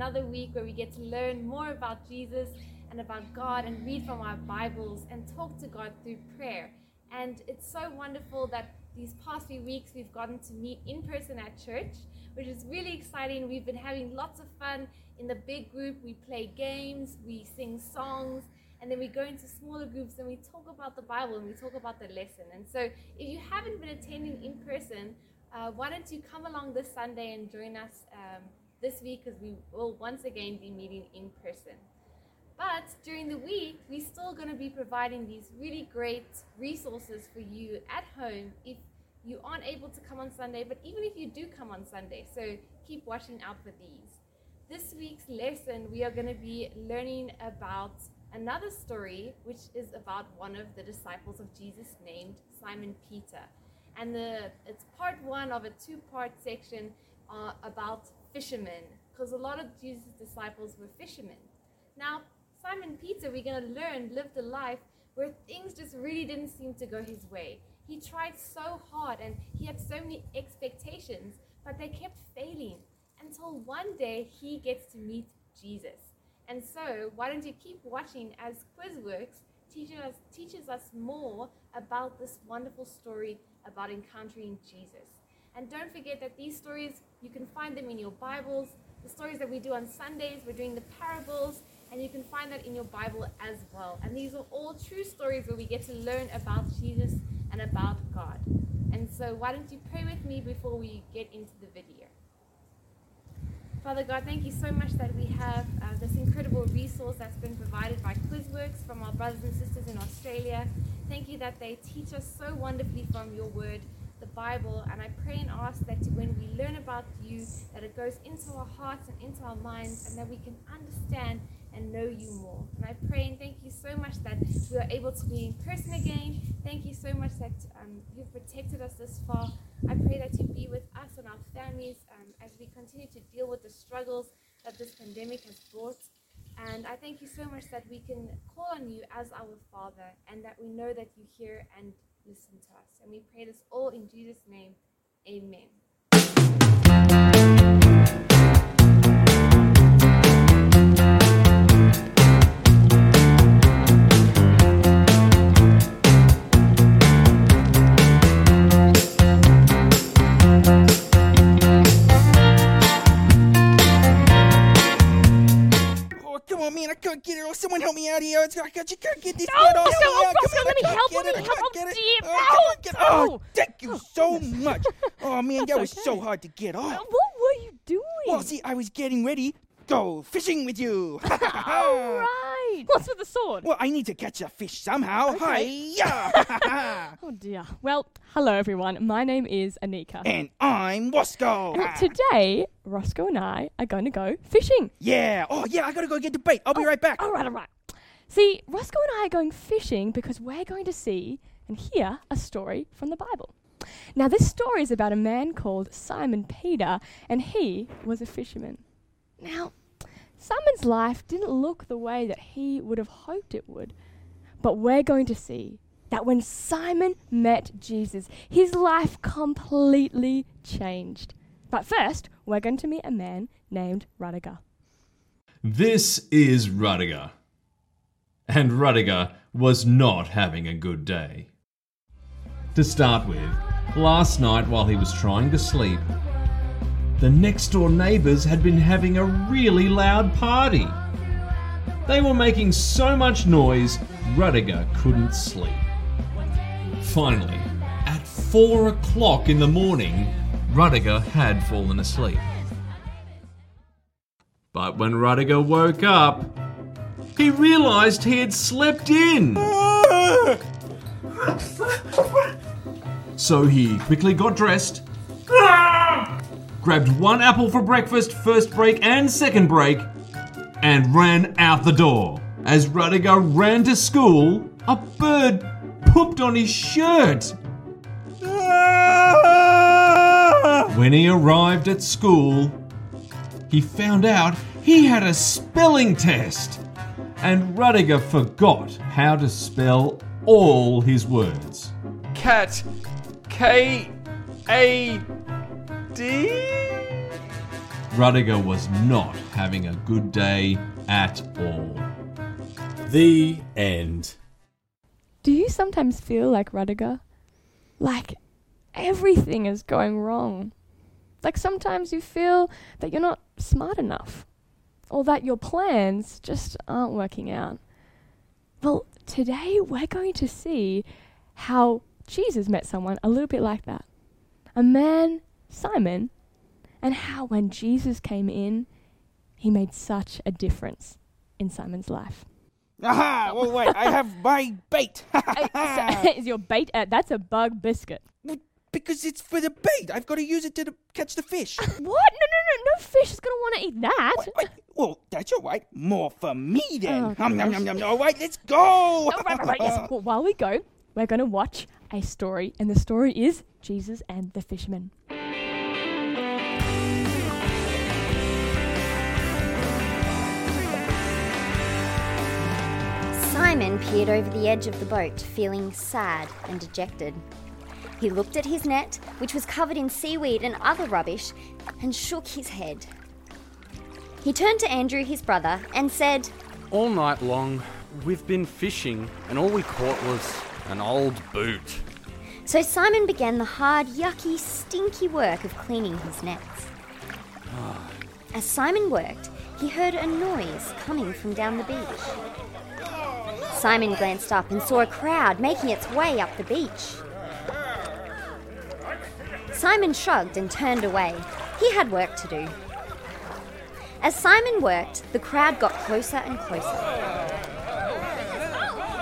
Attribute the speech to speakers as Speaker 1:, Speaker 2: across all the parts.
Speaker 1: another week where we get to learn more about Jesus and about God and read from our Bibles and talk to God through prayer. And it's so wonderful that these past few weeks we've gotten to meet in person at church, which is really exciting. We've been having lots of fun in the big group. We play games, we sing songs, and then we go into smaller groups and we talk about the Bible and we talk about the lesson. And so, if you haven't been attending in person, uh, why don't you come along this Sunday and join us um, this week because we will once again be meeting in person. But during the week, we're still going to be providing these really great resources for you at home if you aren't able to come on Sunday, but even if you do come on Sunday. So keep watching out for these. This week's lesson, we are going to be learning about another story, which is about one of the disciples of Jesus named Simon Peter. And the, it's part one of a two part section uh, about fishermen, because a lot of Jesus' disciples were fishermen. Now, Simon Peter, we're going to learn, lived a life where things just really didn't seem to go his way. He tried so hard and he had so many expectations, but they kept failing until one day he gets to meet Jesus. And so, why don't you keep watching as Quizworks teaches us, teaches us more about this wonderful story about encountering Jesus. And don't forget that these stories, you can find them in your Bibles. The stories that we do on Sundays, we're doing the parables, and you can find that in your Bible as well. And these are all true stories where we get to learn about Jesus and about God. And so, why don't you pray with me before we get into the video? Father God, thank you so much that we have uh, this incredible resource that's been provided by Quizworks from our brothers and sisters in Australia. Thank you that they teach us so wonderfully from your word, the Bible. And I pray and ask that when we learn about you, that it goes into our hearts and into our minds, and that we can understand and know you more. And I pray and thank you so much that we are able to be in person again. Thank you so much that um, you've protected us this far. I pray that you be with us and our families um, as we continue to deal with the struggles that this pandemic has brought. And I thank you so much that we can call on you as our Father and that we know that you hear and listen to us. And we pray this all in Jesus' name. Amen.
Speaker 2: Get it. Oh, someone help me out of here. I can't, you can't get this
Speaker 3: No,
Speaker 2: bed
Speaker 3: no,
Speaker 2: off.
Speaker 3: no, Roscoe,
Speaker 2: come on,
Speaker 3: let me help.
Speaker 2: get
Speaker 3: Let
Speaker 2: it,
Speaker 3: me help. Oh,
Speaker 2: get it.
Speaker 3: dear.
Speaker 2: Oh, come on, oh, thank you oh, so much. Oh, man, that was so hard to get off.
Speaker 3: What were you doing?
Speaker 2: Well, see, I was getting ready. Go fishing with you.
Speaker 3: All right. What's with the sword?
Speaker 2: Well, I need to catch a fish somehow.
Speaker 3: Okay.
Speaker 2: Hi-ya.
Speaker 3: Oh dear. Well, hello everyone. My name is Anika.
Speaker 2: and I'm Roscoe.
Speaker 3: And today, Roscoe and I are going to go fishing.
Speaker 2: Yeah. Oh, yeah, I gotta go get the bait. I'll be oh, right back.
Speaker 3: All right, all right. See, Roscoe and I are going fishing because we're going to see and hear a story from the Bible. Now, this story is about a man called Simon Peter, and he was a fisherman. Now, Simon's life didn't look the way that he would have hoped it would, but we're going to see that when Simon met Jesus, his life completely changed. But first, we're going to meet a man named Rudiger.
Speaker 4: This is Rudiger. And Rudiger was not having a good day. To start with, last night while he was trying to sleep, the next door neighbours had been having a really loud party. They were making so much noise, Rudiger couldn't sleep. Finally, at four o'clock in the morning, Rudiger had fallen asleep. But when Rudiger woke up, he realized he had slept in. So he quickly got dressed, grabbed one apple for breakfast, first break and second break, and ran out the door. As Rudiger ran to school, a bird pooped on his shirt. Ah! When he arrived at school, he found out he had a spelling test. And Rudiger forgot how to spell all his words.
Speaker 5: Cat. K. A. D.
Speaker 4: Rudiger was not having a good day at all.
Speaker 5: The end.
Speaker 3: Do you sometimes feel like Rudiger? Like everything is going wrong. Like sometimes you feel that you're not smart enough or that your plans just aren't working out. Well, today we're going to see how Jesus met someone a little bit like that. A man, Simon, and how when Jesus came in, he made such a difference in Simon's life.
Speaker 2: Aha! Oh, wait, I have my bait.
Speaker 3: Uh, is your bait? Uh, that's a bug biscuit.
Speaker 2: because it's for the bait. I've got to use it to the, catch the fish.
Speaker 3: What? No, no, no, no fish is going to want to eat that.
Speaker 2: Well, that's all right. More for me then.
Speaker 3: Oh,
Speaker 2: Nom, nom, nom, nom. All right, let's go.
Speaker 3: Oh, right, right, right, yes. Well, while we go, we're going to watch a story, and the story is Jesus and the fisherman.
Speaker 6: Simon peered over the edge of the boat, feeling sad and dejected. He looked at his net, which was covered in seaweed and other rubbish, and shook his head. He turned to Andrew, his brother, and said,
Speaker 7: All night long, we've been fishing, and all we caught was an old boot.
Speaker 6: So Simon began the hard, yucky, stinky work of cleaning his nets. Ah. As Simon worked, he heard a noise coming from down the beach. Simon glanced up and saw a crowd making its way up the beach. Simon shrugged and turned away. He had work to do. As Simon worked, the crowd got closer and closer.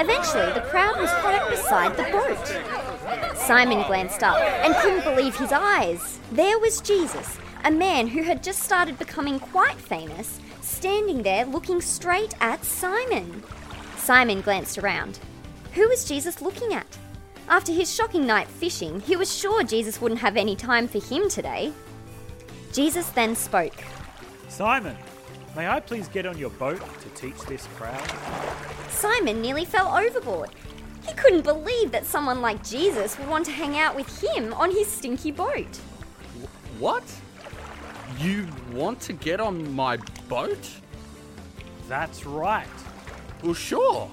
Speaker 6: Eventually, the crowd was right beside the boat. Simon glanced up and couldn't believe his eyes. There was Jesus, a man who had just started becoming quite famous, standing there looking straight at Simon. Simon glanced around. Who was Jesus looking at? After his shocking night fishing, he was sure Jesus wouldn't have any time for him today. Jesus then spoke.
Speaker 8: Simon, may I please get on your boat to teach this crowd?
Speaker 6: Simon nearly fell overboard. He couldn't believe that someone like Jesus would want to hang out with him on his stinky boat.
Speaker 7: What? You want to get on my boat?
Speaker 8: That's right.
Speaker 7: Well, sure.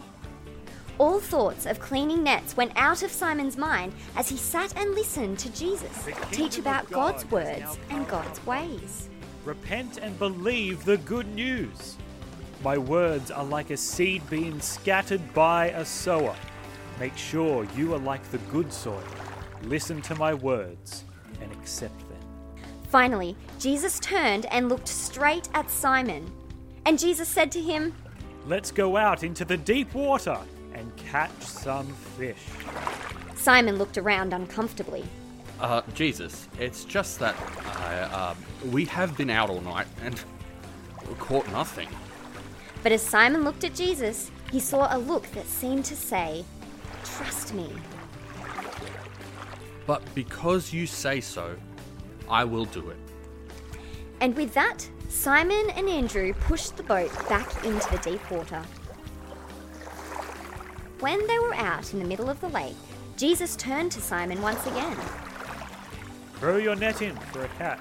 Speaker 6: All thoughts of cleaning nets went out of Simon's mind as he sat and listened to Jesus teach about
Speaker 8: God
Speaker 6: God's words and. God's ways.
Speaker 8: Repent and believe the good news. My words are like a seed being scattered by a sower. Make sure you are like the good soil. Listen to my words and accept them.
Speaker 6: Finally, Jesus turned and looked straight at Simon. And Jesus said to him,
Speaker 8: Let's go out into the deep water and catch some fish.
Speaker 6: Simon looked around uncomfortably.
Speaker 7: Uh, Jesus, it's just that I, uh, we have been out all night and caught nothing.
Speaker 6: But as Simon looked at Jesus, he saw a look that seemed to say, Trust me.
Speaker 7: But because you say so, I will do it.
Speaker 6: And with that, Simon and Andrew pushed the boat back into the deep water. When they were out in the middle of the lake, Jesus turned to Simon once again.
Speaker 8: Throw your net in for a catch.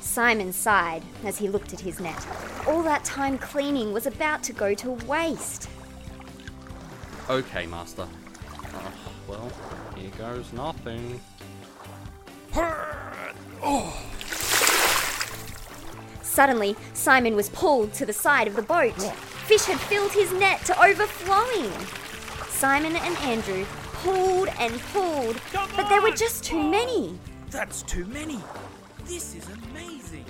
Speaker 6: Simon sighed as he looked at his net. All that time cleaning was about to go to waste.
Speaker 7: Okay, Master. Uh, well, here goes nothing.
Speaker 6: Suddenly, Simon was pulled to the side of the boat. Fish had filled his net to overflowing. Simon and Andrew pulled and pulled, but there were just too many.
Speaker 2: That's too many. This is amazing.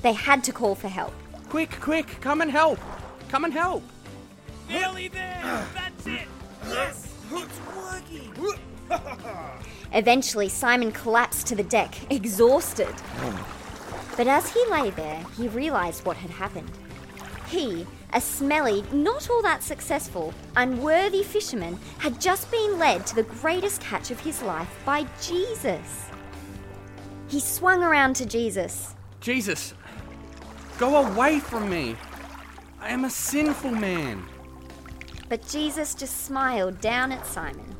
Speaker 6: They had to call for help.
Speaker 7: Quick, quick, come and help! Come and help!
Speaker 8: Nearly there! That's it! Yes!
Speaker 2: It's working.
Speaker 6: Eventually, Simon collapsed to the deck, exhausted. Hmm. But as he lay there, he realized what had happened. He, a smelly, not all that successful, unworthy fisherman, had just been led to the greatest catch of his life by Jesus. He swung around to Jesus.
Speaker 7: Jesus, go away from me! I am a sinful man!
Speaker 6: But Jesus just smiled down at Simon.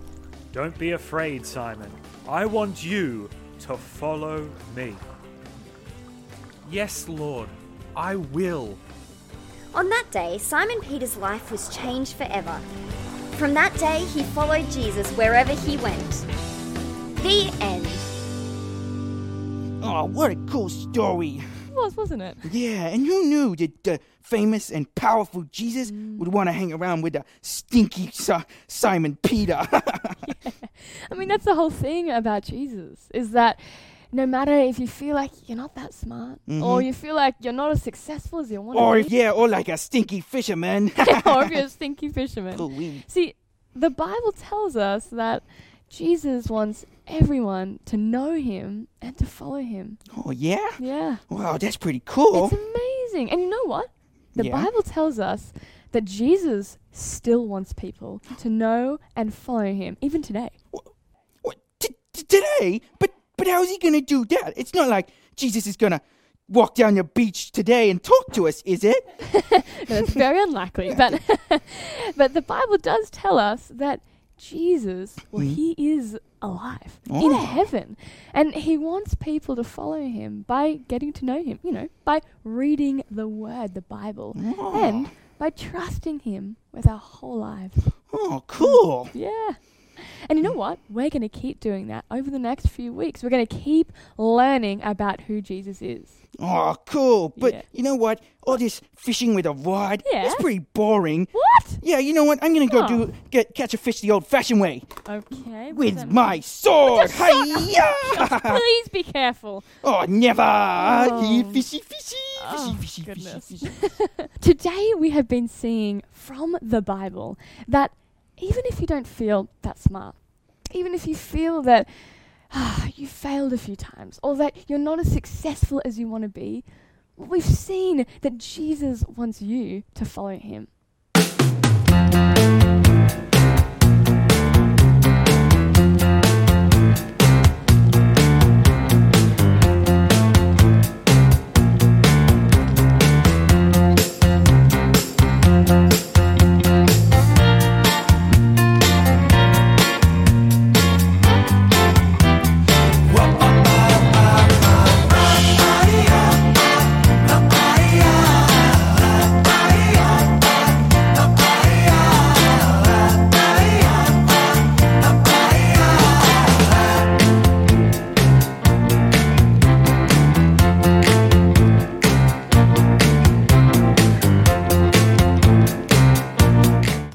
Speaker 8: Don't be afraid, Simon. I want you to follow me.
Speaker 7: Yes, Lord, I will.
Speaker 6: On that day, Simon Peter's life was changed forever. From that day, he followed Jesus wherever he went. The end.
Speaker 2: Oh, what a cool story.
Speaker 3: It was, wasn't it?
Speaker 2: Yeah, and who knew that the famous and powerful Jesus would want to hang around with the stinky Si- Simon Peter?
Speaker 3: I mean, that's the whole thing about Jesus is that no matter if you feel like you're not that smart or mm-hmm. you feel like you're not as successful as you want
Speaker 2: or
Speaker 3: to be,
Speaker 2: yeah, or like a stinky fisherman.
Speaker 3: or if you're a stinky fisherman. See, the Bible tells us that Jesus wants everyone to know him and to follow him.
Speaker 2: oh, yeah?
Speaker 3: Yeah.
Speaker 2: Wow, that's pretty cool.
Speaker 3: It's amazing. And you know what? The
Speaker 2: Yeah.
Speaker 3: Bible tells us that Jesus still wants people to know and follow him, even today.
Speaker 2: What, t- t- today? But but how is he gonna do that? It's not like Jesus is gonna walk down the beach today and talk to us, is it?
Speaker 3: It's very unlikely. But but the Bible does tell us that Jesus, well, mm-hmm. he is alive in
Speaker 2: Oh.
Speaker 3: heaven. And he wants people to follow him by getting to know him, you know, by reading the word, the Bible, oh. and by trusting him with our whole lives.
Speaker 2: Oh, cool.
Speaker 3: Yeah. And you know what? We're going to keep doing that over the next few weeks. We're going to keep learning about who Jesus is.
Speaker 2: Oh, cool. But
Speaker 3: Yeah.
Speaker 2: you know what? All this fishing with a rod,
Speaker 3: Yeah.
Speaker 2: that's pretty boring.
Speaker 3: What?
Speaker 2: Yeah, you know what? I'm gonna go
Speaker 3: Oh.
Speaker 2: do get catch a fish the old-fashioned way
Speaker 3: Okay.
Speaker 2: with my sword.
Speaker 3: mean?
Speaker 2: Hiya!
Speaker 3: Please be careful.
Speaker 2: oh, never!
Speaker 3: Oh.
Speaker 2: Fishy, fishy,
Speaker 3: Oh,
Speaker 2: fishy, fishy,
Speaker 3: goodness.
Speaker 2: fishy, fishy.
Speaker 3: Today we have been seeing from the Bible that even if you don't feel that smart, even if you feel that ah, you failed a few times or that you're not as successful as you want to be, we've seen that Jesus wants you to follow him.